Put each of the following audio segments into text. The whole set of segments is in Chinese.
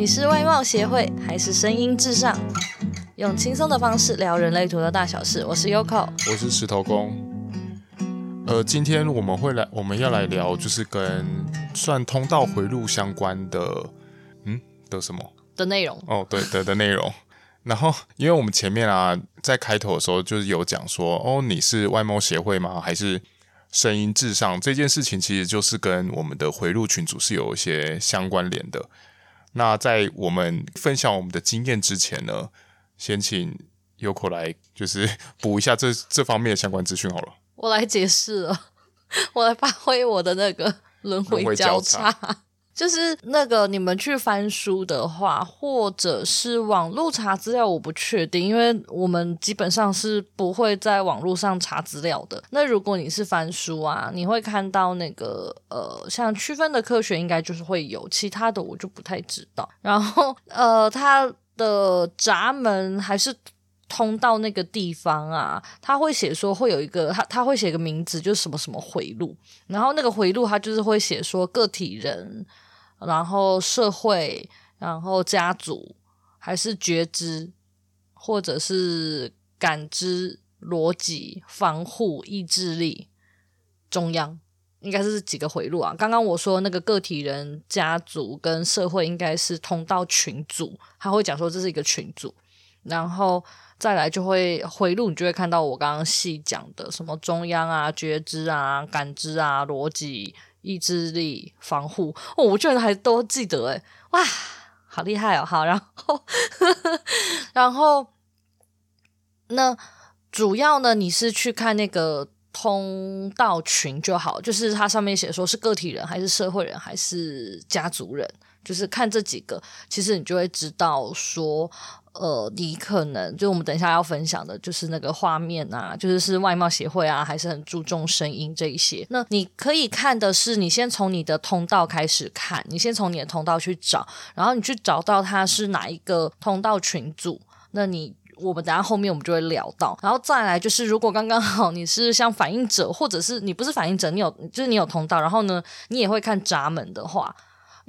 你是外貌协会还是声音至上？用轻松的方式聊人类图的大小事。我是 Yoko，我是石头公。呃，今天我们会来，我们要来聊，就是跟算通道回路相关的，嗯，的什么的内容？哦，对的的内容。然后，因为我们前面啊，在开头的时候就是有讲说，哦，你是外貌协会吗？还是声音至上？这件事情其实就是跟我们的回路群组是有一些相关联的。那在我们分享我们的经验之前呢，先请 Yoko 来，就是 补一下这这方面的相关资讯好了。我来解释了，我来发挥我的那个轮回交叉，就是那个你们去翻书的话，或者是网络查资料，我不确定，因为我们基本上是不会在网络上查资料的。那如果你是翻书啊，你会看到那个呃，像区分的科学应该就是会有，其他的我就不太知道。然后呃，它的闸门还是。通到那个地方啊，他会写说会有一个他他会写个名字，就是什么什么回路，然后那个回路他就是会写说个体人，然后社会，然后家族，还是觉知，或者是感知、逻辑、防护、意志力、中央，应该是几个回路啊。刚刚我说那个个体人、家族跟社会应该是通到群组，他会讲说这是一个群组，然后。再来就会回路，你就会看到我刚刚细讲的什么中央啊、觉知啊、感知啊、逻辑、意志力、防护哦，我居然还都记得诶，哇，好厉害哦！好，然后然后那主要呢，你是去看那个通道群就好，就是它上面写说是个体人还是社会人还是家族人，就是看这几个，其实你就会知道说。呃，你可能就我们等一下要分享的，就是那个画面啊，就是是外貌协会啊，还是很注重声音这一些。那你可以看的是，你先从你的通道开始看，你先从你的通道去找，然后你去找到它是哪一个通道群组。那你我们等下后面我们就会聊到，然后再来就是，如果刚刚好你是像反应者，或者是你不是反应者，你有就是你有通道，然后呢，你也会看闸门的话。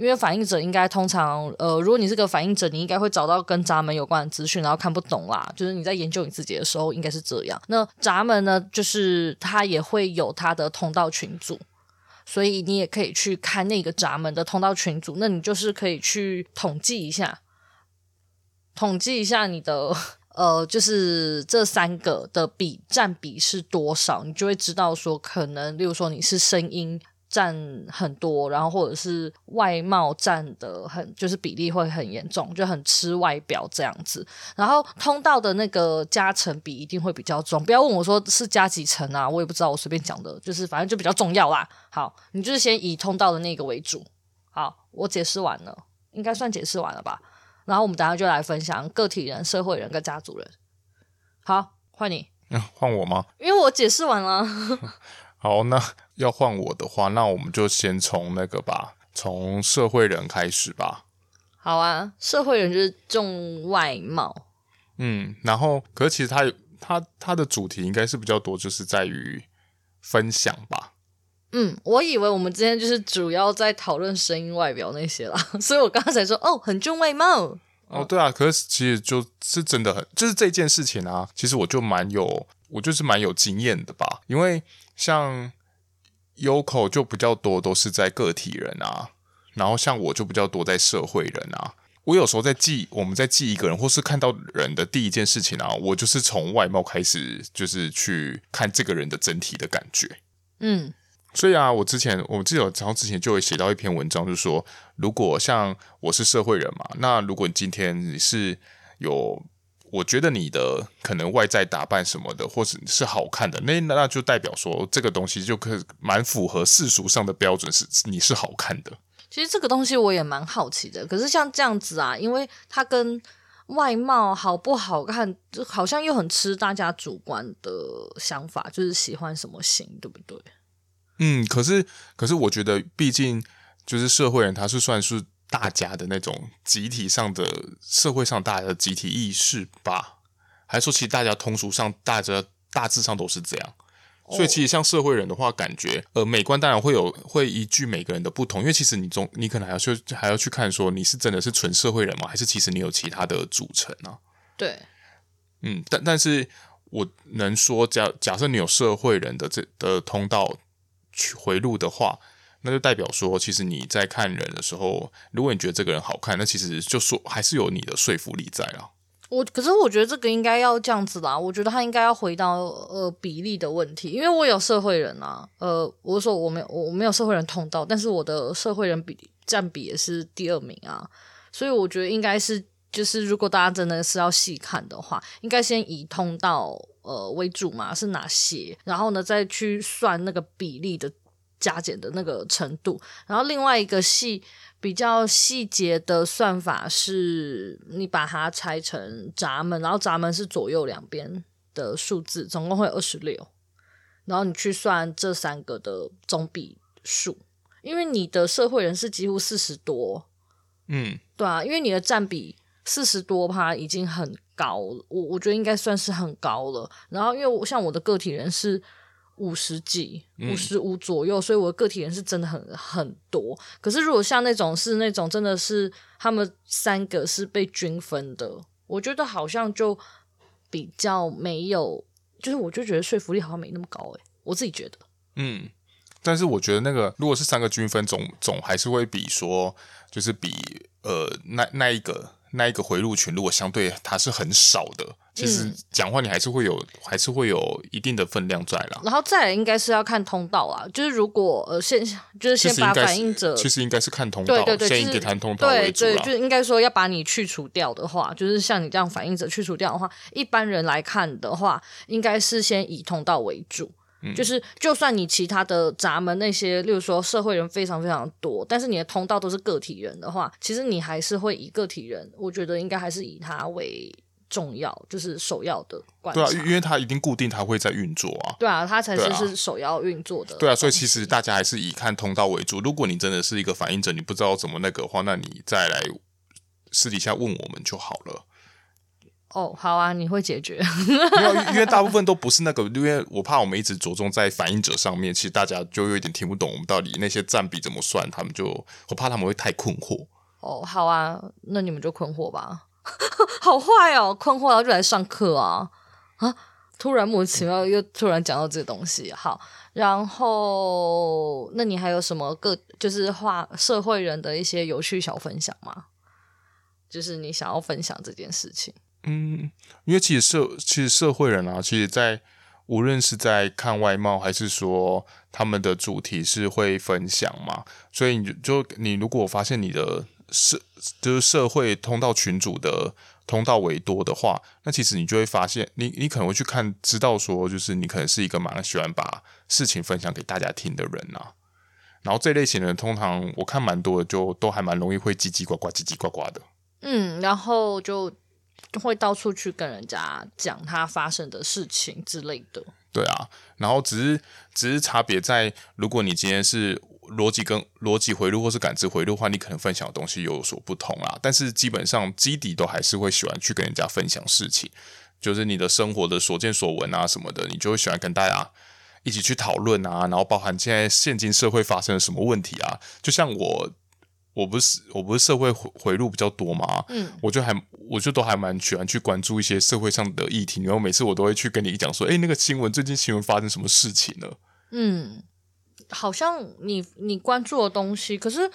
因为反应者应该通常，呃，如果你是个反应者，你应该会找到跟闸门有关的资讯，然后看不懂啦。就是你在研究你自己的时候，应该是这样。那闸门呢，就是它也会有它的通道群组，所以你也可以去看那个闸门的通道群组。那你就是可以去统计一下，统计一下你的，呃，就是这三个的比占比是多少，你就会知道说，可能，例如说你是声音。占很多，然后或者是外貌占的很，就是比例会很严重，就很吃外表这样子。然后通道的那个加成比一定会比较重，不要问我说是加几层啊，我也不知道，我随便讲的，就是反正就比较重要啦。好，你就是先以通道的那个为主。好，我解释完了，应该算解释完了吧？然后我们等下就来分享个体人、社会人跟家族人。好，换你。嗯，换我吗？因为我解释完了。好，那要换我的话，那我们就先从那个吧，从社会人开始吧。好啊，社会人就是重外貌。嗯，然后，可是其实他他他的主题应该是比较多，就是在于分享吧。嗯，我以为我们今天就是主要在讨论声音、外表那些啦，所以我刚才说哦，很重外貌。哦，对啊，可是其实就是真的很，就是这件事情啊，其实我就蛮有，我就是蛮有经验的吧，因为。像 Yoko 就比较多都是在个体人啊，然后像我就比较多在社会人啊。我有时候在记，我们在记一个人，或是看到人的第一件事情啊，我就是从外貌开始，就是去看这个人的整体的感觉。嗯，所以啊，我之前我记得，然后之前就会写到一篇文章，就是说，如果像我是社会人嘛，那如果你今天你是有。我觉得你的可能外在打扮什么的，或者是好看的，那那就代表说这个东西就可蛮符合世俗上的标准，是你是好看的。其实这个东西我也蛮好奇的，可是像这样子啊，因为它跟外貌好不好看，就好像又很吃大家主观的想法，就是喜欢什么型，对不对？嗯，可是可是我觉得，毕竟就是社会人，他是算是。大家的那种集体上的社会上大家的集体意识吧，还是说其实大家通俗上大家大致上都是这样？所以其实像社会人的话，感觉呃美观当然会有会依据每个人的不同，因为其实你总你可能还要去还要去看说你是真的是纯社会人吗？还是其实你有其他的组成啊？对，嗯，但但是我能说假假设你有社会人的这的通道去回路的话，那就代表说其实你在看人的时候，如果你觉得这个人好看，那其实就说还是有你的说服力在啊。我可是我觉得这个应该要这样子啦，我觉得他应该要回到呃比例的问题，因为我有社会人啊，呃，我说我没有我没有社会人通道，但是我的社会人比占比也是第二名啊，所以我觉得应该是就是如果大家真的是要细看的话，应该先以通道呃为主嘛，是哪些，然后呢再去算那个比例的加减的那个程度，然后另外一个细。比较细节的算法是，你把它拆成闸门，然后闸门是左右两边的数字，总共会有二十六，然后你去算这三个的总比数，因为你的社会人是几乎四十多，嗯，对啊，因为你的占比四十多趴已经很高了，我我觉得应该算是很高了。然后因为我像我的个体人是。五十几，五十五左右，嗯，所以我的个体人是真的很很多。可是如果像那种是那种真的是他们三个是被均分的，我觉得好像就比较没有，就是我就觉得说服力好像没那么高诶，我自己觉得。嗯，但是我觉得那个如果是三个均分总，总总还是会比说就是比呃那那一个。那一个回路群，如果相对它是很少的，其实讲话你还是会有，嗯、还是会有一定的分量在啦。然后再来应该是要看通道啊，就是如果呃先就是先把反应者，其实应该是看通道，对对对，先以给谈通道为主。对对，就是应该说要把你去除掉的话，就是像你这样反应者去除掉的话，一般人来看的话，应该是先以通道为主。就是，就算你其他的闸门那些，例如说社会人非常非常多，但是你的通道都是个体人的话，其实你还是会以个体人，我觉得应该还是以他为重要，就是首要的观察。对啊，因为它一定固定它会在运作啊。对啊，它才是是首要运作的。对啊，所以其实大家还是以看通道为主。如果你真的是一个反应者，你不知道怎么那个的话，那你再来私底下问我们就好了。哦，好啊，你会解决。没有，因为大部分都不是那个，因为我怕我们一直着重在反应者上面，其实大家就有点听不懂我们到底那些占比怎么算，他们就我怕他们会太困惑。哦，好啊，那你们就困惑吧。好坏哦，困惑然后就来上课啊啊！突然莫名其妙又突然讲到这个东西，好，然后那你还有什么个就是话社会人的一些有趣小分享吗？就是你想要分享这件事情。嗯，因为其实社其实社会人啊，其实，在无论是在看外貌，还是说他们的主题是会分享嘛，所以你就你如果发现你的社就是社会通道群组的通道为多的话，那其实你就会发现，你你可能会去看，知道说，就是你可能是一个蛮喜欢把事情分享给大家听的人呐、啊。然后这类型的人，通常我看蛮多的，就都还蛮容易会叽叽呱呱、叽叽呱呱的。嗯，然后就。会到处去跟人家讲他发生的事情之类的。对啊，然后只是只是差别在，如果你今天是逻辑跟逻辑回路或是感知回路的话，你可能分享的东西有所不同啦。但是基本上基底都还是会喜欢去跟人家分享事情，就是你的生活的所见所闻啊什么的，你就会喜欢跟大家一起去讨论啊，然后包含现在现今社会发生了什么问题啊，就像我。我不是我不是社会回回路比较多嘛，嗯，我就还我就都还蛮喜欢去关注一些社会上的议题，然后每次我都会去跟你讲说，哎，那个新闻最近新闻发生什么事情了？嗯，好像你你关注的东西，可是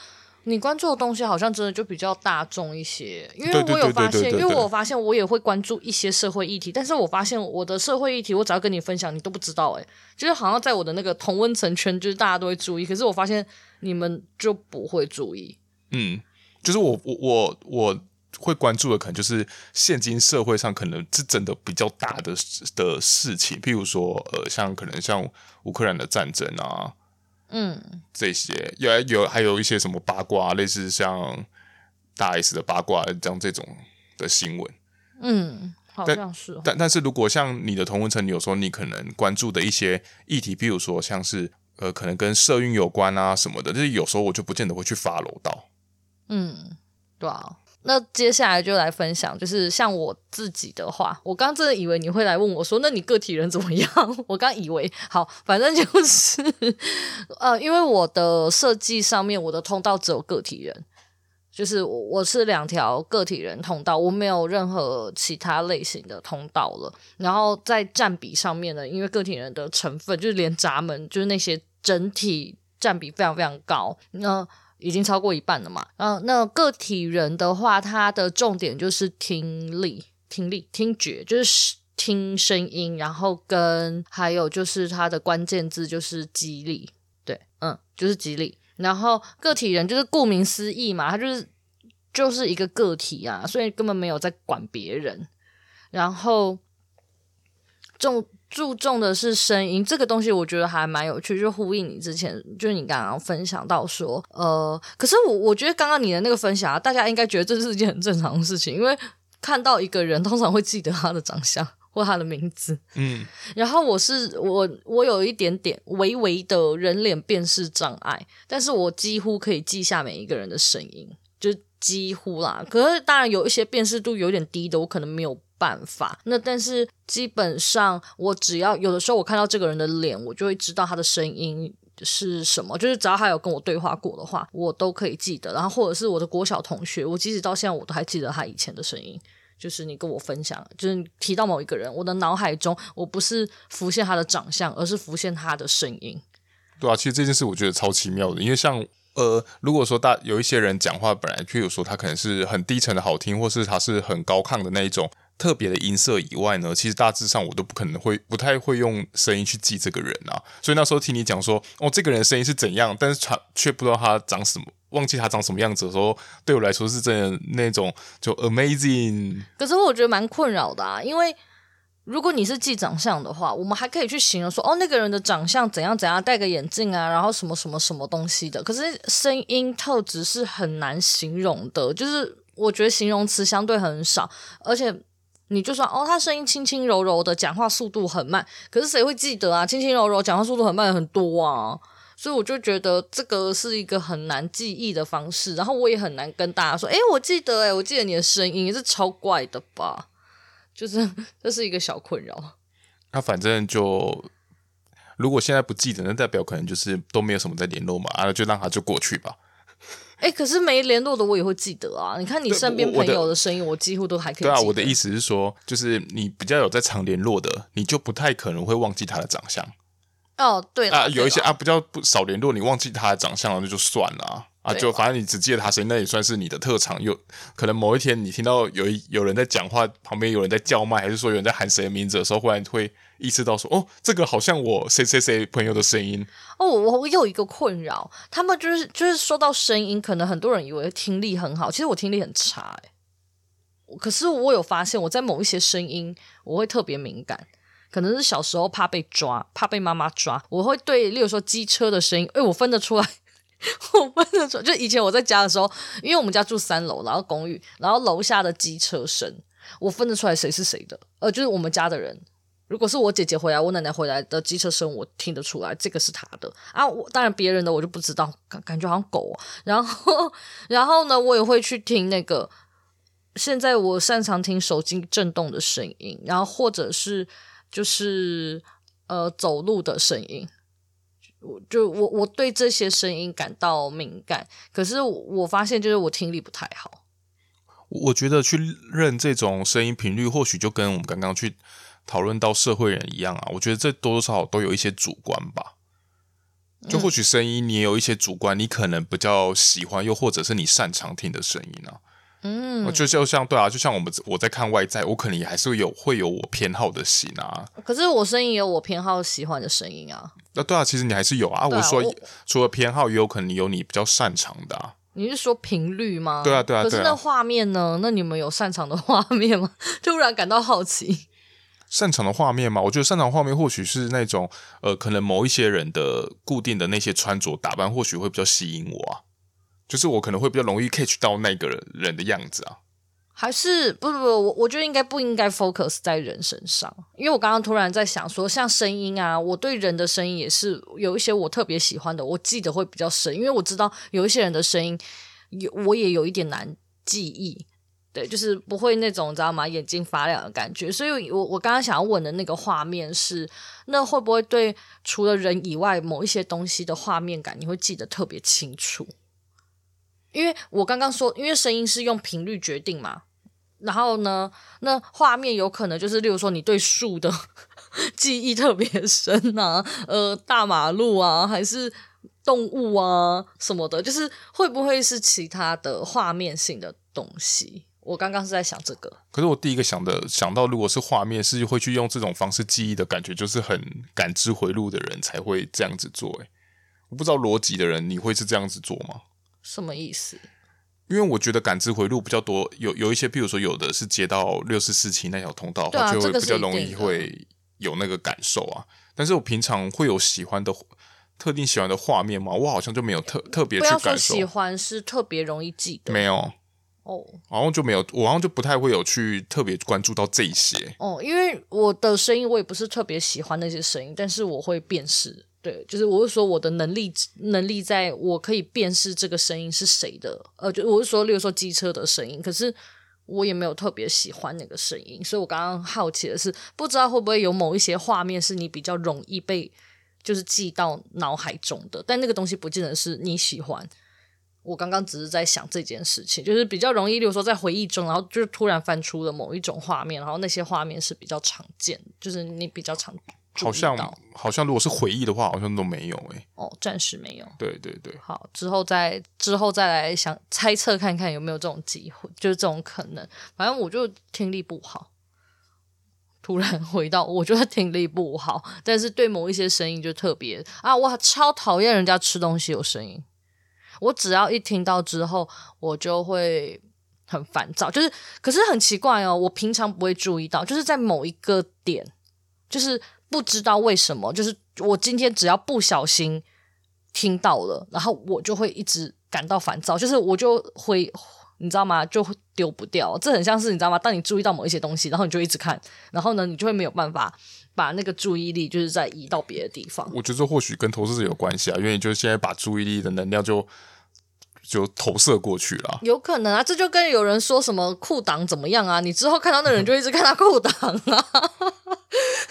你关注的东西好像真的就比较大众一些，因为我有发现，因为我发现我也会关注一些社会议题，但是我发现我的社会议题，我只要跟你分享，你都不知道，哎，就是好像在我的那个同温层圈，就是大家都会注意，可是我发现你们就不会注意。嗯，就是我我我我会关注的，可能就是现今社会上可能是真的比较大的的事情，譬如说，呃，像可能像乌克兰的战争啊，嗯，这些有有还有一些什么八卦，类似像大 S 的八卦，这样这种的新闻，嗯，好像是哦。但但但是如果像你的同文层，你有时候你可能关注的一些议题，譬如说像是呃，可能跟社运有关啊什么的，就是有时候我就不见得会去 follow 到。嗯，对啊，那接下来就来分享，就是像我自己的话，我刚真的以为你会来问我说，那你个体人怎么样？我刚以为好，反正就是 呃，因为我的设计上面，我的通道只有个体人，就是我是两条个体人通道，我没有任何其他类型的通道了。然后在占比上面呢，因为个体人的成分就是连闸门，就是那些整体占比非常非常高，那。已经超过一半了嘛？嗯，那个体人的话，他的重点就是听力、听力、听觉，就是听声音，然后跟还有就是他的关键字就是激励，对，嗯，就是激励。然后个体人就是顾名思义嘛，他就是就是一个个体啊，所以根本没有在管别人。然后重。注重的是声音这个东西，我觉得还蛮有趣，就呼应你之前，就是你刚刚分享到说，呃，可是我我觉得刚刚你的那个分享啊，大家应该觉得这是一件很正常的事情，因为看到一个人，通常会记得他的长相或他的名字，嗯，然后我是我我有一点点微微的人脸辨识障碍，但是我几乎可以记下每一个人的声音，就几乎啦，可是当然有一些辨识度有点低的，我可能没有。办法，那但是基本上我只要有的时候我看到这个人的脸，我就会知道他的声音是什么。就是只要他有跟我对话过的话，我都可以记得。然后或者是我的国小同学，我即使到现在我都还记得他以前的声音。就是你跟我分享，就是提到某一个人，我的脑海中我不是浮现他的长相，而是浮现他的声音。对啊，其实这件事我觉得超奇妙的，因为像。呃，如果说大有一些人讲话本来，譬如说他可能是很低沉的好听，或是他是很高亢的那一种特别的音色以外呢，其实大致上我都不可能会不太会用声音去记这个人啊。所以那时候听你讲说，哦，这个人声音是怎样，但是却却不知道他长什么，忘记他长什么样子的时候，对我来说是真的那种就 amazing。可是我觉得蛮困扰的啊，因为。如果你是记长相的话，我们还可以去形容说，哦，那个人的长相怎样怎样，戴个眼镜啊，然后什么什么什么东西的。可是声音特质是很难形容的，就是我觉得形容词相对很少，而且你就算哦，他声音轻轻柔柔的，讲话速度很慢，可是谁会记得啊？轻轻柔柔，讲话速度很慢很多啊，所以我就觉得这个是一个很难记忆的方式，然后我也很难跟大家说，诶，我记得，诶，我记得你的声音，也是超怪的吧。就是 这是一个小困扰。那、反正就，如果现在不记得，那代表可能就是都没有什么在联络嘛，啊，就让他就过去吧。哎、欸，可是没联络的我也会记得啊。你看你身边朋友的声音，我几乎都还可以。对啊，我的意思是说，就是你比较有在常联络的，你就不太可能会忘记他的长相。哦，对啊，有一些啊比较不少联络，你忘记他的长相了，那就算了。啊，就反正你只记得他声音，那也算是你的特长。有可能某一天你听到有一有人在讲话，旁边有人在叫卖，还是说有人在喊谁的名字的时候，忽然会意识到说，哦，这个好像我谁谁谁朋友的声音。哦，我我有一个困扰，他们就是就是说到声音，可能很多人以为听力很好，其实我听力很差哎。可是我有发现，我在某一些声音我会特别敏感，可能是小时候怕被抓，怕被妈妈抓，我会对，例如说机车的声音，哎，我分得出来。我分得出来，就以前我在家的时候，因为我们家住三楼，然后公寓，然后楼下的机车声，我分得出来谁是谁的。呃，就是我们家的人，如果是我姐姐回来，我奶奶回来的机车声，我听得出来这个是她的啊。我当然别人的我就不知道，感感觉好像狗。然后，然后呢，我也会去听那个。现在我擅长听手机震动的声音，然后或者是就是呃走路的声音。我就我我对这些声音感到敏感，可是我发现就是我听力不太好。我觉得去认这种声音频率，或许就跟我们刚刚去讨论到社会人一样啊。我觉得这多多少少都有一些主观吧。就或许声音你也有一些主观，你可能比较喜欢，又或者是你擅长听的声音啊。嗯，就就像对啊，就像我们我在看外在，我可能也还是会有会有我偏好的型啊。可是我声音也有我偏好喜欢的声音啊。那对啊，其实你还是有啊。啊我说我除了偏好，也有可能有你比较擅长的啊。你是说频率吗？对啊，对啊。可是那画面呢？那你们有擅长的画面吗？突然感到好奇。擅长的画面吗？我觉得擅长画面或许是那种呃，可能某一些人的固定的那些穿着打扮，或许会比较吸引我啊。就是我可能会比较容易 catch 到那个人的样子啊，还是不不不，我我觉得应该不应该 focus 在人身上，因为我刚刚突然在想说，像声音啊，我对人的声音也是有一些我特别喜欢的，我记得会比较深，因为我知道有一些人的声音有我也有一点难记忆，对，就是不会那种你知道吗？眼睛发亮的感觉。所以我我刚刚想要问的那个画面是，那会不会对除了人以外某一些东西的画面感，你会记得特别清楚？因为我刚刚说，因为声音是用频率决定嘛，然后呢，那画面有可能就是，例如说你对树的 记忆特别深啊，呃，大马路啊，还是。动物啊什么的，就是会不会是其他的画面性的东西？我刚刚是在想这个。可是我第一个想的想到，如果是画面，是会去用这种方式记忆的感觉，就是很感知回路的人才会这样子做。诶，我不知道逻辑的人，你会是这样子做吗？什么意思？因为我觉得感知回路比较多，有有一些，比如说有的是接到六四四七那条通道就会比较容易会有那个感受啊。但是我平常会有喜欢的。特定喜欢的画面吗？我好像就没有特特别去感受。喜欢，是特别容易记得。没有哦，好像就没有，我好像就不太会有去特别关注到这一些。哦，因为我的声音，我也不是特别喜欢那些声音，但是我会辨识。对，就是我是说我的能力能力，在我可以辨识这个声音是谁的。呃，就我是说，例如说机车的声音，可是我也没有特别喜欢那个声音，所以我刚刚好奇的是，不知道会不会有某一些画面是你比较容易被。就是记到脑海中的，但那个东西不见得是你喜欢。我刚刚只是在想这件事情，就是比较容易，比如说在回忆中，然后就是突然翻出了某一种画面，然后那些画面是比较常见，就是你比较常。好像好像如果是回忆的话，好像都没有诶、欸。哦，暂时没有。对对对。好，之后再之后再来想猜测看看有没有这种机会，就是这种可能。反正我就听力不好。突然回到，我觉得听力不好，但是对某一些声音就特别啊，我超讨厌人家吃东西有声音。我只要一听到之后，我就会很烦躁。就是，可是很奇怪哦，我平常不会注意到，就是在某一个点，就是不知道为什么，就是我今天只要不小心听到了，然后我就会一直感到烦躁，就是我就会。你知道吗？就丢不掉，这很像是你知道吗？当你注意到某一些东西，然后你就一直看，然后呢，你就会没有办法把那个注意力就是再移到别的地方。我觉得或许跟投资者有关系啊，因为你就是现在把注意力的能量就就投射过去了。有可能啊，这就跟有人说什么裤裆怎么样啊，你之后看到那人就一直看他裤裆啊，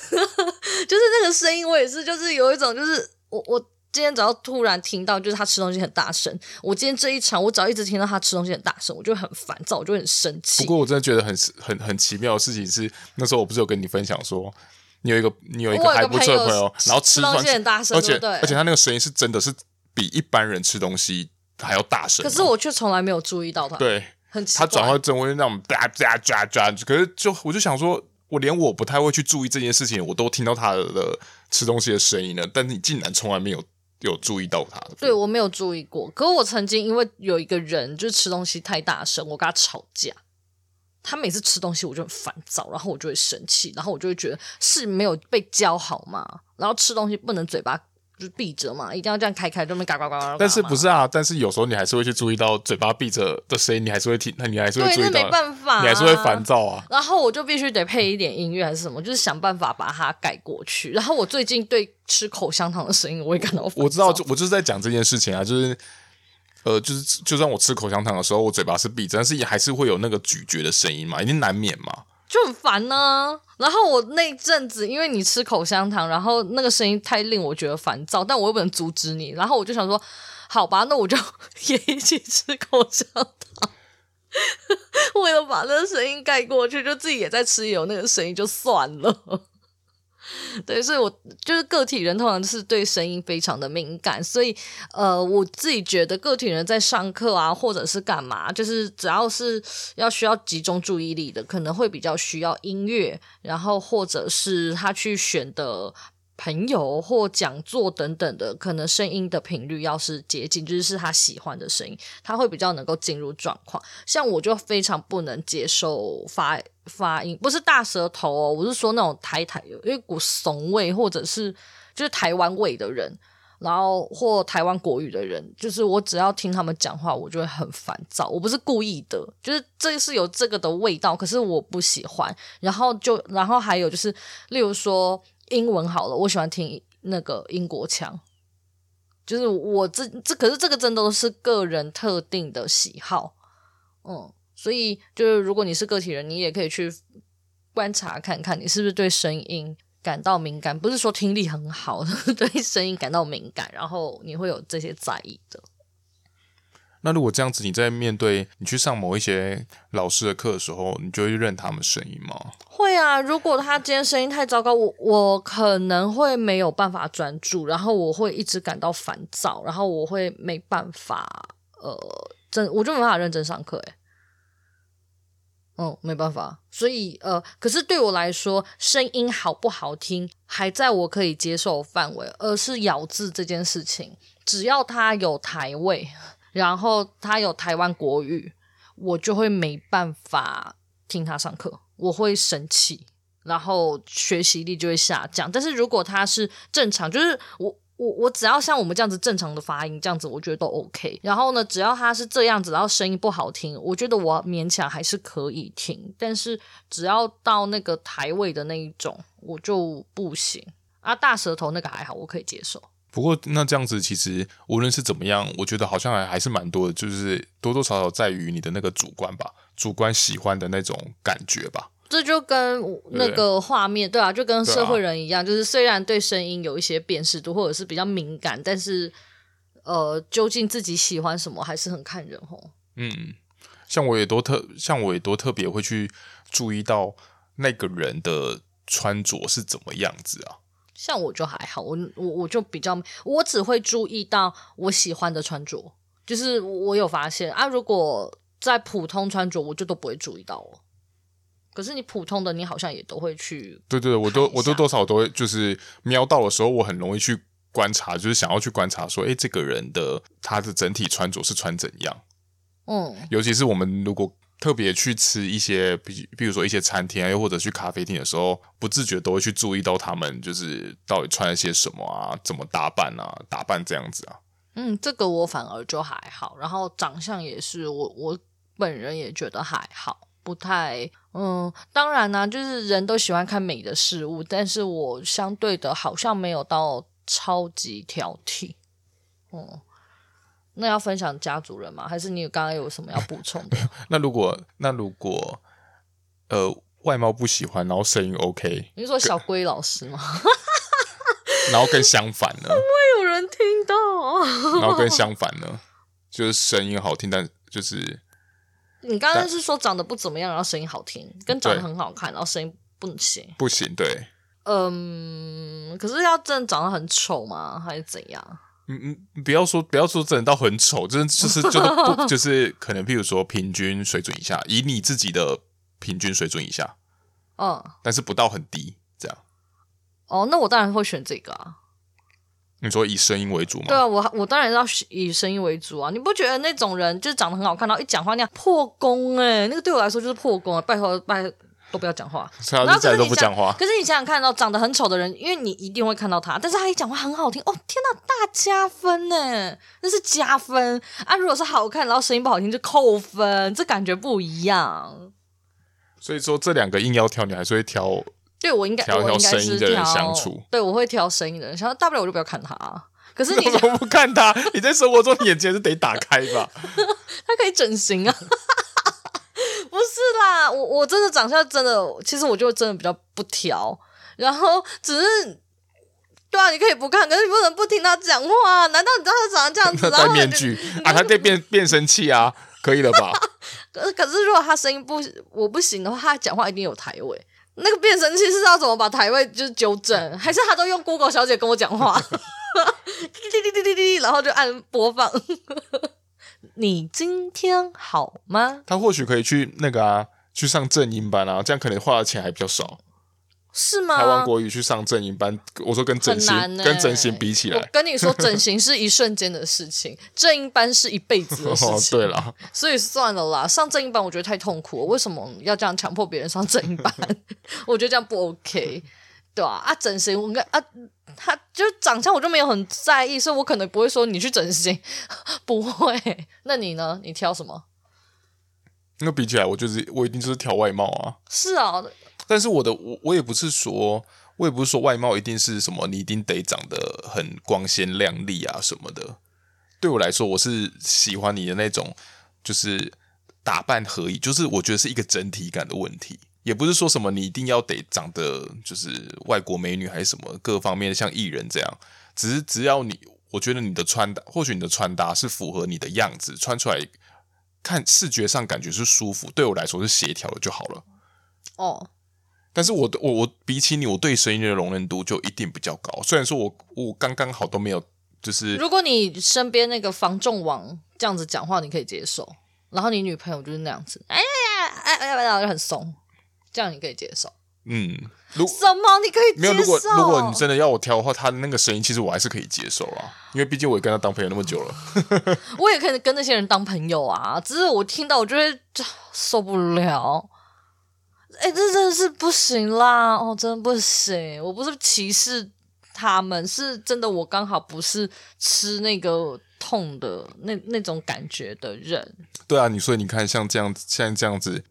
就是那个声音，我也是，就是有一种，就是我我。今天只要突然听到，就是他吃东西很大声。我今天这一场，我只要一直听到他吃东西很大声，我就很烦躁，我就很生气。不过我真的觉得很很很奇妙的事情是，那时候我不是有跟你分享说，你有一个你有一个还不错的朋友，然后吃东西很大声，而且而且他那个声音是真的是比一般人吃东西还要大声。可是我却从来没有注意到他。对，很奇怪。他转换成为那种喳喳喳喳，可是就我就想说，我连我不太会去注意这件事情，我都听到他的吃东西的声音了，但是你竟然从来没有。有注意到他？对，我没有注意过。可是我曾经因为有一个人就是吃东西太大声，我跟他吵架。他每次吃东西我就很烦躁，然后我就会生气，然后我就会觉得是没有被教好嘛。然后吃东西不能嘴巴。就是闭着嘛，一定要这样开开，就没嘎嘎嘎嘎。但是不是啊？但是有时候你还是会去注意到嘴巴闭着的声音，你还是会听，那你还是会注意到。没办法，你还是会烦躁啊。然后我就必须得配一点音乐还是什么，就是想办法把它改过去。然后我最近对吃口香糖的声音，我也感到烦。我知道，就我就是在讲这件事情啊，就是呃，就是就算我吃口香糖的时候，我嘴巴是闭着，但是也还是会有那个咀嚼的声音嘛，一定难免嘛。就很烦呢、啊，然后我那阵子，因为你吃口香糖，然后那个声音太令我觉得烦躁，但我又不能阻止你，然后我就想说，好吧，那我就 也一起吃口香糖，为了把那个声音盖过去，就自己也在吃，有那个声音就算了。对，所以我就是个体人，通常是对声音非常的敏感，所以呃，我自己觉得个体人在上课啊，或者是干嘛，就是只要是要需要集中注意力的，可能会比较需要音乐，然后或者是他去选的。朋友或讲座等等的，可能声音的频率要是接近，就是他喜欢的声音，他会比较能够进入状况。像我就非常不能接受发发音，不是大舌头哦，我是说那种台台有一股怂味，或者是就是台湾味的人，然后或台湾国语的人，就是我只要听他们讲话，我就会很烦躁。我不是故意的，就是这是有这个的味道，可是我不喜欢。然后就然后还有就是，例如说。英文好了，我喜欢听那个英国腔，就是我这这可是这个真的都是个人特定的喜好，嗯，所以就是如果你是个体人，你也可以去观察看看，你是不是对声音感到敏感。不是说听力很好，对声音感到敏感，然后你会有这些在意的。那如果这样子，你在面对你去上某一些老师的课的时候，你就会认他们声音吗？会啊，如果他今天声音太糟糕，我我可能会没有办法专注，然后我会一直感到烦躁，然后我会没办法，呃，真我就没办法认真上课，诶。嗯，没办法，所以呃，可是对我来说，声音好不好听还在我可以接受范围，而是咬字这件事情，只要他有台味。然后他有台湾国语，我就会没办法听他上课，我会生气，然后学习力就会下降。但是如果他是正常，就是我我我只要像我们这样子正常的发音，这样子我觉得都 OK。然后呢，只要他是这样子，然后声音不好听，我觉得我勉强还是可以听。但是只要到那个台味的那一种，我就不行啊。大舌头那个还好，我可以接受。不过那这样子，其实无论是怎么样，我觉得好像还还是蛮多的，就是多多少少在于你的那个主观吧，主观喜欢的那种感觉吧。这就跟那个画面，对，啊，就跟社会人一样，啊、就是虽然对声音有一些辨识度，或者是比较敏感，但是呃，究竟自己喜欢什么，还是很看人哦。嗯，像我也都特，像我也都特别会去注意到那个人的穿着是怎么样子啊。像我就还好，我我我就比较，我只会注意到我喜欢的穿着，就是我有发现啊，如果在普通穿着，我就都不会注意到哦。可是你普通的，你好像也都会去。对对对，我都我都多少都会，就是瞄到的时候，我很容易去观察，就是想要去观察说，哎，这个人的他的整体穿着是穿怎样？嗯，尤其是我们如果。特别去吃一些，比比如说一些餐厅啊，又或者去咖啡厅的时候，不自觉都会去注意到他们就是到底穿了些什么啊，怎么打扮啊，打扮这样子啊。嗯，这个我反而就还好，然后长相也是我我本人也觉得还好，不太嗯，当然呢、啊，就是人都喜欢看美的事物，但是我相对的好像没有到超级挑剔，嗯。那要分享家族人吗？还是你刚刚有什么要补充的？那如果那如果呃外貌不喜欢，然后声音 OK，你是说小龟老师吗？然后更相反呢？会有人听到。然后更相反呢？就是声音好听，但就是你刚刚是说长得不怎么样，然后声音好听，跟长得很好看，然后声音不行，不行，对。嗯，可是要真的长得很丑吗？还是怎样？嗯嗯，不要说不要说真的到很丑，真的就是就是不 就是可能，譬如说平均水准以下，以你自己的平均水准以下，嗯，但是不到很低这样。哦，那我当然会选这个啊。你说以声音为主吗？对啊，我我当然要以声音为主啊。你不觉得那种人就是长得很好看，然后一讲话那样破功哎、欸，那个对我来说就是破功啊！拜托拜托。都不要讲话，然后可是你想，可是你想想看到长得很丑的人，因为你一定会看到他，但是他一讲话很好听，哦，天哪，大加分呢，那是加分啊！如果是好看，然后声音不好听就扣分，这感觉不一样。所以说这两个硬要挑，你还是会挑？对，我应该挑挑声音的人相处。对，我会挑声音的人，想大不了我就不要看他。可是你 怎么不看他？你在生活中眼睛是得打开吧？他可以整形啊。不是啦，我我真的长相真的，其实我就真的比较不挑，然后只是，对啊，你可以不看，可是你不能不听他讲话。难道你知道他长得这样子？戴面具啊，他在变变声器啊，可以了吧？可是可是，如果他声音不我不行的话，他讲话一定有台味。那个变声器是要怎么把台位就是纠正？还是他都用 Google 小姐跟我讲话？滴滴滴滴滴滴，然后就按播放。你今天好吗？他或许可以去那个啊，去上正音班啊，这样可能花的钱还比较少，是吗？台湾国语去上正音班，我说跟整形、欸、跟整形比起来，我跟你说，整形是一瞬间的事情，正音班是一辈子的事情。哦、对了，所以算了啦，上正音班我觉得太痛苦了，为什么要这样强迫别人上正音班？我觉得这样不 OK。对啊，啊，整形我跟啊，他就长相我就没有很在意，所以我可能不会说你去整形，不会。那你呢？你挑什么？那比起来，我就是我一定就是挑外貌啊。是啊，但是我的我我也不是说，我也不是说外貌一定是什么，你一定得长得很光鲜亮丽啊什么的。对我来说，我是喜欢你的那种，就是打扮合宜，就是我觉得是一个整体感的问题，也不是说什么你一定要得长得就是外国美女还是什么各方面像艺人这样，只是只要你，我觉得你的穿搭，或许你的穿搭是符合你的样子，穿出来看视觉上感觉是舒服，对我来说是协调的就好了。哦。但是我我我比起你，我对声音的容忍度就一定比较高。虽然说我我刚刚好都没有，就是如果你身边那个防重王这样子讲话，你可以接受。然后你女朋友就是那样子，哎呀呀哎哎呀，就很怂，这样你可以接受。嗯，如什么你可以接受？没有，如果如果你真的要我挑的话，他的那个声音其实我还是可以接受啊，因为毕竟我也跟他当朋友那么久了。我也可以跟那些人当朋友啊，只是我听到我就会受不了。哎、欸，这真的是不行啦！哦，真的不行。我不是歧视他们，是真的，我刚好不是吃那个痛的那那种感觉的人。对啊，你所以你看，像这样子，像这样子，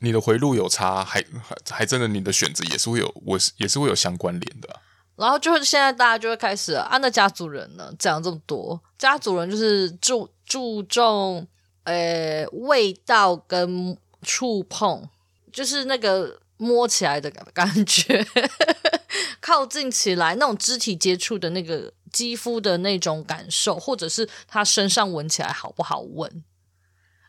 你的回路有差，还还还真的，你的选择也是会有，我是也是会有相关联的。然后就是现在大家就会开始啊，那家族人呢讲这么多，家族人就是注注重呃味道跟触碰。就是那个摸起来的感觉，靠近起来那种肢体接触的那个肌肤的那种感受，或者是他身上闻起来好不好闻。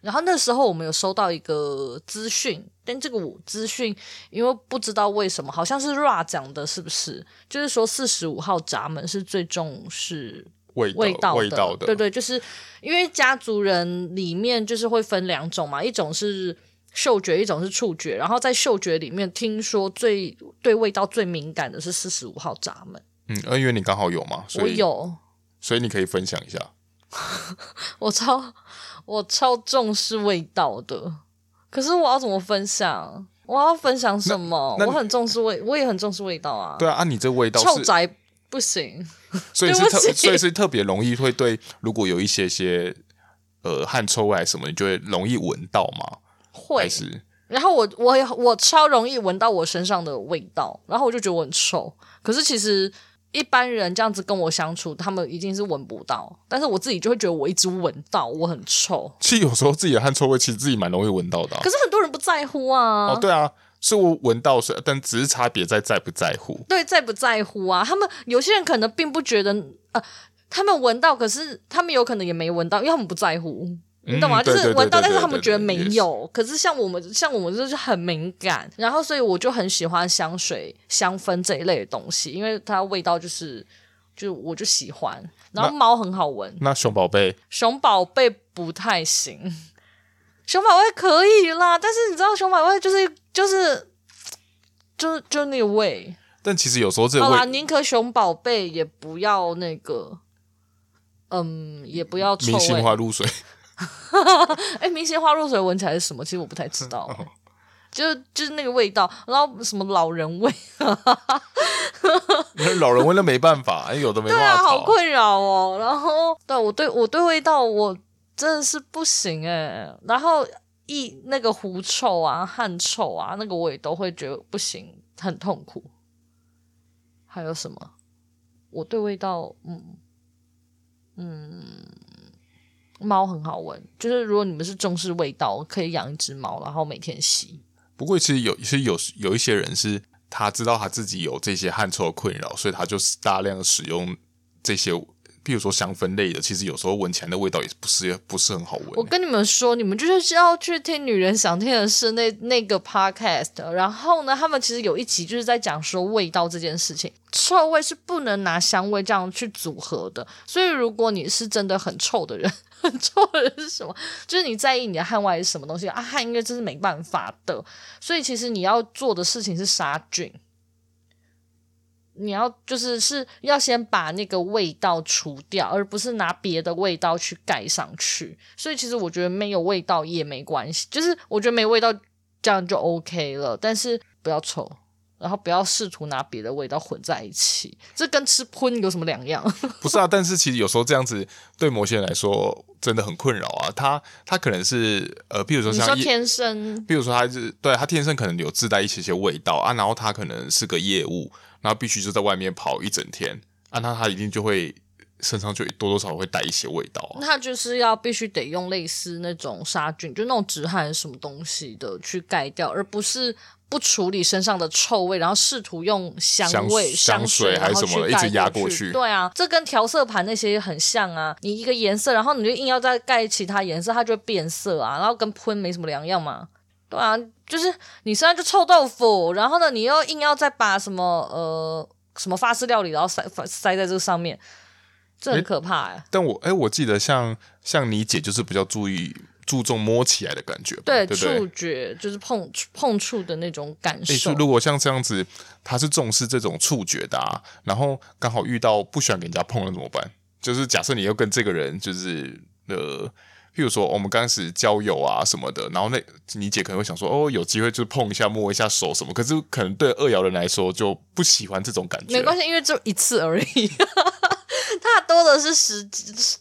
然后那时候我们有收到一个资讯，但这个资讯因为不知道为什么，好像是 Ra 讲的，是不是？就是说四十五号闸门是最重视味道味道，味道的，对对，就是因为家族人里面就是会分两种嘛，一种是。嗅觉，一种是触觉，然后在嗅觉里面，听说最对味道最敏感的是四十五号闸门。嗯，因为你刚好有嘛，所以我有，所以你可以分享一下。我超我超重视味道的，可是我要怎么分享？我要分享什么？我很重视味，我也很重视味道啊。对啊，啊，你这味道臭宅不行，所以是 特，所以是特别容易会对，如果有一些些呃汗臭味什么，你就会容易闻到嘛。会，然后我我我超容易闻到我身上的味道，然后我就觉得我很臭。可是其实一般人这样子跟我相处，他们一定是闻不到，但是我自己就会觉得我一直闻到，我很臭。其实有时候自己的汗臭味，其实自己蛮容易闻到的啊。可是很多人不在乎啊。哦，对啊，是我闻到是，但只是差别在在不在乎。对，在不在乎啊？他们有些人可能并不觉得，呃，他们闻到，可是他们有可能也没闻到，因为他们不在乎。你懂吗？就是闻到，但是他们觉得没有。可是像我们，像我们就是很敏感，然后所以我就很喜欢香水、香氛这一类的东西，因为它味道就是，就我就喜欢。然后猫很好闻。那熊宝贝？熊宝贝不太行。熊宝贝可以啦，但是你知道熊宝贝就是就是就就那个味。但其实有时候这个味，好啦，宁可熊宝贝也不要那个，嗯，也不要臭味。明星花露水。哎、欸，明星花露水闻起来是什么？其实我不太知道，哦、就就是那个味道，然后什么老人味，老人味那没办法，哎，有的没 办法，对啊，好困扰哦。然后，对我对我对味道我真的是不行哎。然后一那个狐臭啊、汗臭啊，那个我也都会觉得不行，很痛苦。还有什么？我对味道，嗯嗯。猫很好闻，就是如果你们是重视味道，可以养一只猫，然后每天洗。不过其实有，其实有有一些人是他知道他自己有这些汗臭的困扰，所以他就大量使用这些。比如说香氛类的，其实有时候闻起来的味道也不是不是很好闻。我跟你们说，你们就是要去听女人想听的是那那个 podcast，然后呢，他们其实有一集就是在讲说味道这件事情，臭味是不能拿香味这样去组合的。所以如果你是真的很臭的人，很 臭的人是什么？就是你在意你的汗味是什么东西啊？汗应该这是没办法的。所以其实你要做的事情是杀菌。你要就是是要先把那个味道除掉，而不是拿别的味道去盖上去。所以其实我觉得没有味道也没关系，就是我觉得没味道这样就 OK 了，但是不要臭。然后不要试图拿别的味道混在一起，这跟吃喷有什么两样？不是啊，但是其实有时候这样子对某些人来说真的很困扰啊。他他可能是呃，比如说像说天生，比如说他是对他天生可能有自带一些些味道啊，然后他可能是个业务，然后必须就在外面跑一整天啊，那他一定就会身上就多多少少会带一些味道。那就是要必须得用类似那种杀菌，就那种止汗什么东西的去盖掉，而不是不处理身上的臭味，然后试图用香味香，香水还是什么一直压过去。对啊，这跟调色盘那些很像啊。你一个颜色，然后你就硬要再盖其他颜色，它就会变色啊，然后跟喷没什么两样嘛。对啊，就是你身上就臭豆腐，然后呢，你又硬要再把什么呃什么法式料理，然后塞塞在这个上面，这很可怕哎、欸。但我哎，我记得像像你姐就是比较注意注重摸起来的感觉，对，对触觉就是碰碰触的那种感受。如果像这样子，他是重视这种触觉的，啊，然后刚好遇到不喜欢给人家碰了怎么办？就是假设你又跟这个人就是呃。譬如说，我们刚开始交友啊什么的，然后那你姐可能会想说，哦，有机会就碰一下、摸一下手什么。可是可能对二爻人来说就不喜欢这种感觉。没关系，因为就一次而已，他多的是时，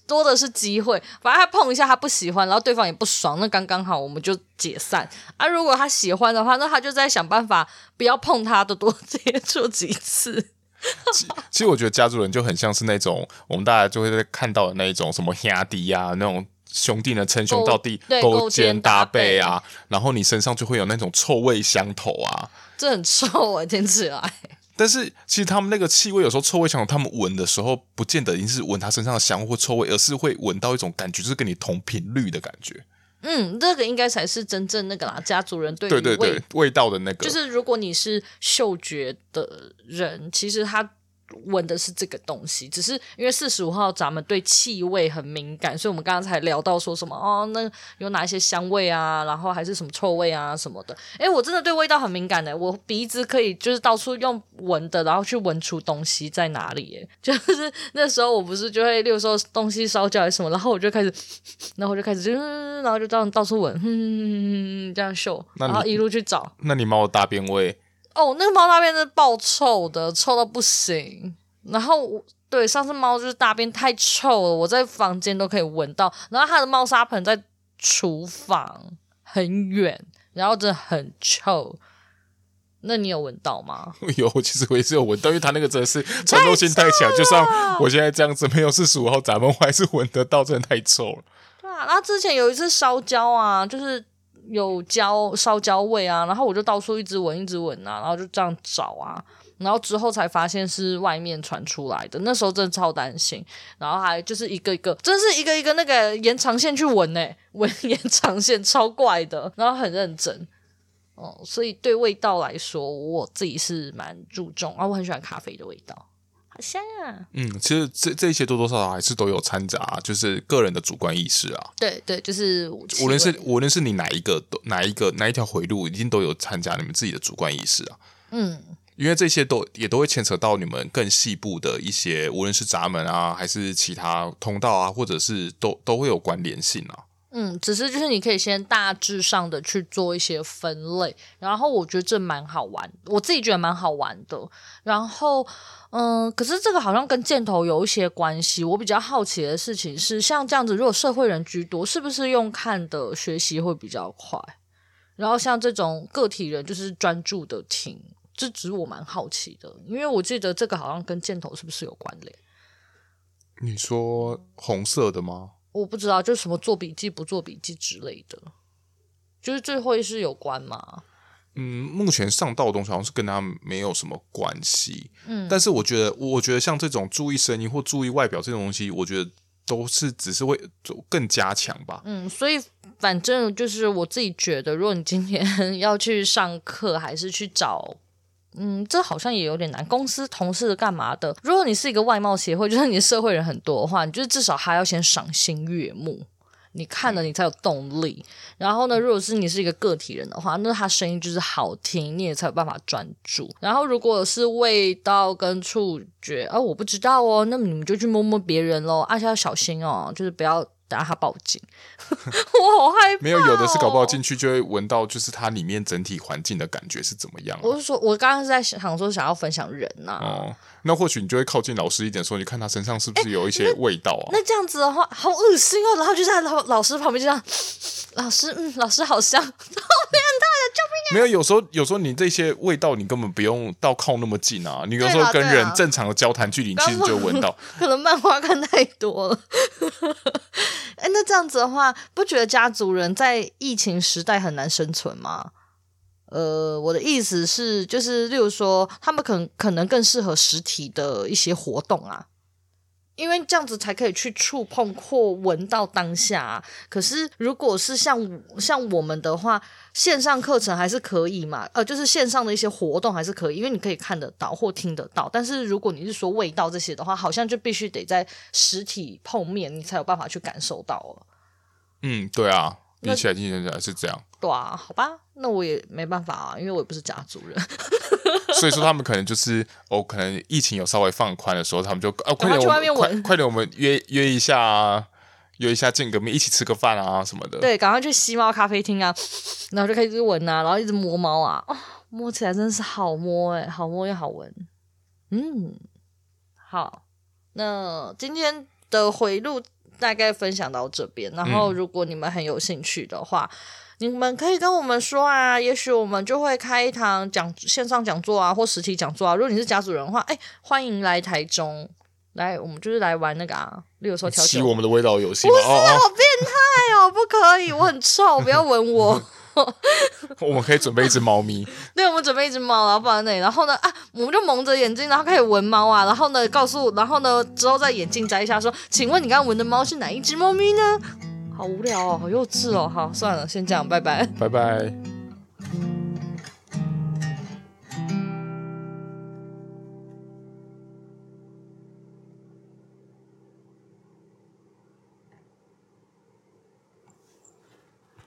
多的是机会。反正他碰一下他不喜欢，然后对方也不爽，那刚刚好我们就解散。啊，如果他喜欢的话，那他就在想办法不要碰他的，多 接触几次。其其实我觉得家族人就很像是那种我们大家就会在看到的那一种什么兄弟啊那种。兄弟呢，称兄道弟，勾肩搭背啊，然后你身上就会有那种臭味相投啊，这很臭啊，听起来。但是其实他们那个气味有时候臭味相投，他们闻的时候不见得一定是闻他身上的香或臭味，而是会闻到一种感觉，就是跟你同频率的感觉。嗯，这个应该才是真正那个啦，家族人对对对对味道的那个，就是如果你是嗅觉的人，其实他。闻的是这个东西，只是因为四十五号咱们对气味很敏感，所以我们刚刚才聊到说什么哦，那有哪一些香味啊，然后还是什么臭味啊什么的。诶，我真的对味道很敏感的，我鼻子可以就是到处用闻的，然后去闻出东西在哪里。诶，就是那时候我不是就会，例如说东西烧焦还是什么，然后我就开始，然后我就开始就，然后就这样到处闻，嗯，这样嗅，然后一路去找。那你猫的大便味？哦，那个猫大便是爆臭的，臭到不行。然后对，上次猫就是大便太臭了，我在房间都可以闻到。然后它的猫砂盆在厨房很远，然后真的很臭。那你有闻到吗？有，其实我也是有闻到，因为它那个真的是穿透性太强。就算我现在这样子没有四十五号闸门，我还是闻得到，真的太臭了。对啊，然后之前有一次烧焦啊，就是。有焦烧焦味啊，然后我就到处一直闻，一直闻啊，然后就这样找啊，然后之后才发现是外面传出来的，那时候真的超担心，然后还就是一个一个，真是一个一个那个延长线去闻呢，闻延长线超怪的，然后很认真哦，所以对味道来说，我自己是蛮注重啊，我很喜欢咖啡的味道。香啊！嗯，其实这这些多多少少还是都有掺杂，就是个人的主观意识啊。对对，就是无论是无论是你哪一个哪一个哪一条回路，一定都有掺杂你们自己的主观意识啊。嗯，因为这些都也都会牵扯到你们更细部的一些，无论是闸门啊，还是其他通道啊，或者是都都会有关联性啊。嗯，只是就是你可以先大致上的去做一些分类，然后我觉得这蛮好玩，我自己觉得蛮好玩的。然后，嗯，可是这个好像跟箭头有一些关系。我比较好奇的事情是，像这样子，如果社会人居多，是不是用看的学习会比较快？然后像这种个体人，就是专注的听，这只是我蛮好奇的，因为我记得这个好像跟箭头是不是有关联？你说红色的吗？我不知道，就是什么做笔记不做笔记之类的，就是这会是有关吗？嗯，目前上到的东西好像是跟他没有什么关系。嗯，但是我觉得，我觉得像这种注意声音或注意外表这种东西，我觉得都是只是会更加强吧。嗯，所以反正就是我自己觉得，如果你今天 要去上课，还是去找。嗯，这好像也有点难。公司同事干嘛的？如果你是一个外貌协会，就是你的社会人很多的话，你就是至少还要先赏心悦目，你看了你才有动力。然后呢，如果是你是一个个体人的话，那他声音就是好听，你也才有办法专注。然后如果是味道跟触觉，啊，我不知道哦，那么你们就去摸摸别人喽，而且要小心哦，就是不要。等下他报警，我好害怕、哦。没有，有的是搞不好进去就会闻到，就是它里面整体环境的感觉是怎么样、啊。我是说，我刚刚是在想说，想要分享人呐、啊。哦，那或许你就会靠近老师一点，说你看他身上是不是有一些味道啊？那，那这样子的话，好恶心哦。然后就在老老师旁边，就这样，老师，嗯，老师好香，好变态的，救命啊！没有，有时候有时候你这些味道你根本不用到靠那么近啊，你有时候跟人正常的交谈距离，其实就闻到。可能漫画看太多了。哎、那这样子的话，不觉得家族人在疫情时代很难生存吗？呃，我的意思是，就是例如说，他们可能可能更适合实体的一些活动啊。因为这样子才可以去触碰或闻到当下啊。可是如果是像像我们的话，线上课程还是可以嘛？呃，就是线上的一些活动还是可以，因为你可以看得到或听得到。但是如果你是说味道这些的话，好像就必须得在实体碰面，你才有办法去感受到了。嗯，对啊，比起来听起来是这样。对啊，好吧，那我也没办法啊，因为我也不是家族人。所以说他们可能就是哦，可能疫情有稍微放宽的时候，他们就哦，快点，去外面快快点，我们约约一下啊，约一下见个面，一起吃个饭啊什么的。对，赶快去吸猫咖啡厅啊，然后就开始闻啊，然后一直摸猫啊，哦，摸起来真的是好摸哎，好摸又好闻。嗯，好，那今天的回路大概分享到这边，然后如果你们很有兴趣的话。嗯你们可以跟我们说啊，也许我们就会开一堂讲线上讲座啊，或实体讲座啊。如果你是家族人的话，哎，欢迎来台中，来，我们就是来玩那个啊，例如说调戏我们的味道游戏。不是，好变态哦，不可以，我很臭，不要闻我。我们可以准备一只猫咪，对，我们准备一只猫，然后放在那里，然后呢，啊，我们就蒙着眼睛，然后开始闻猫啊，然后呢，告诉，然后呢，之后再眼镜摘一下，说，请问你刚刚闻的猫是哪一只猫咪呢？好无聊哦，好幼稚哦，好，算了，先这样，拜拜，拜拜。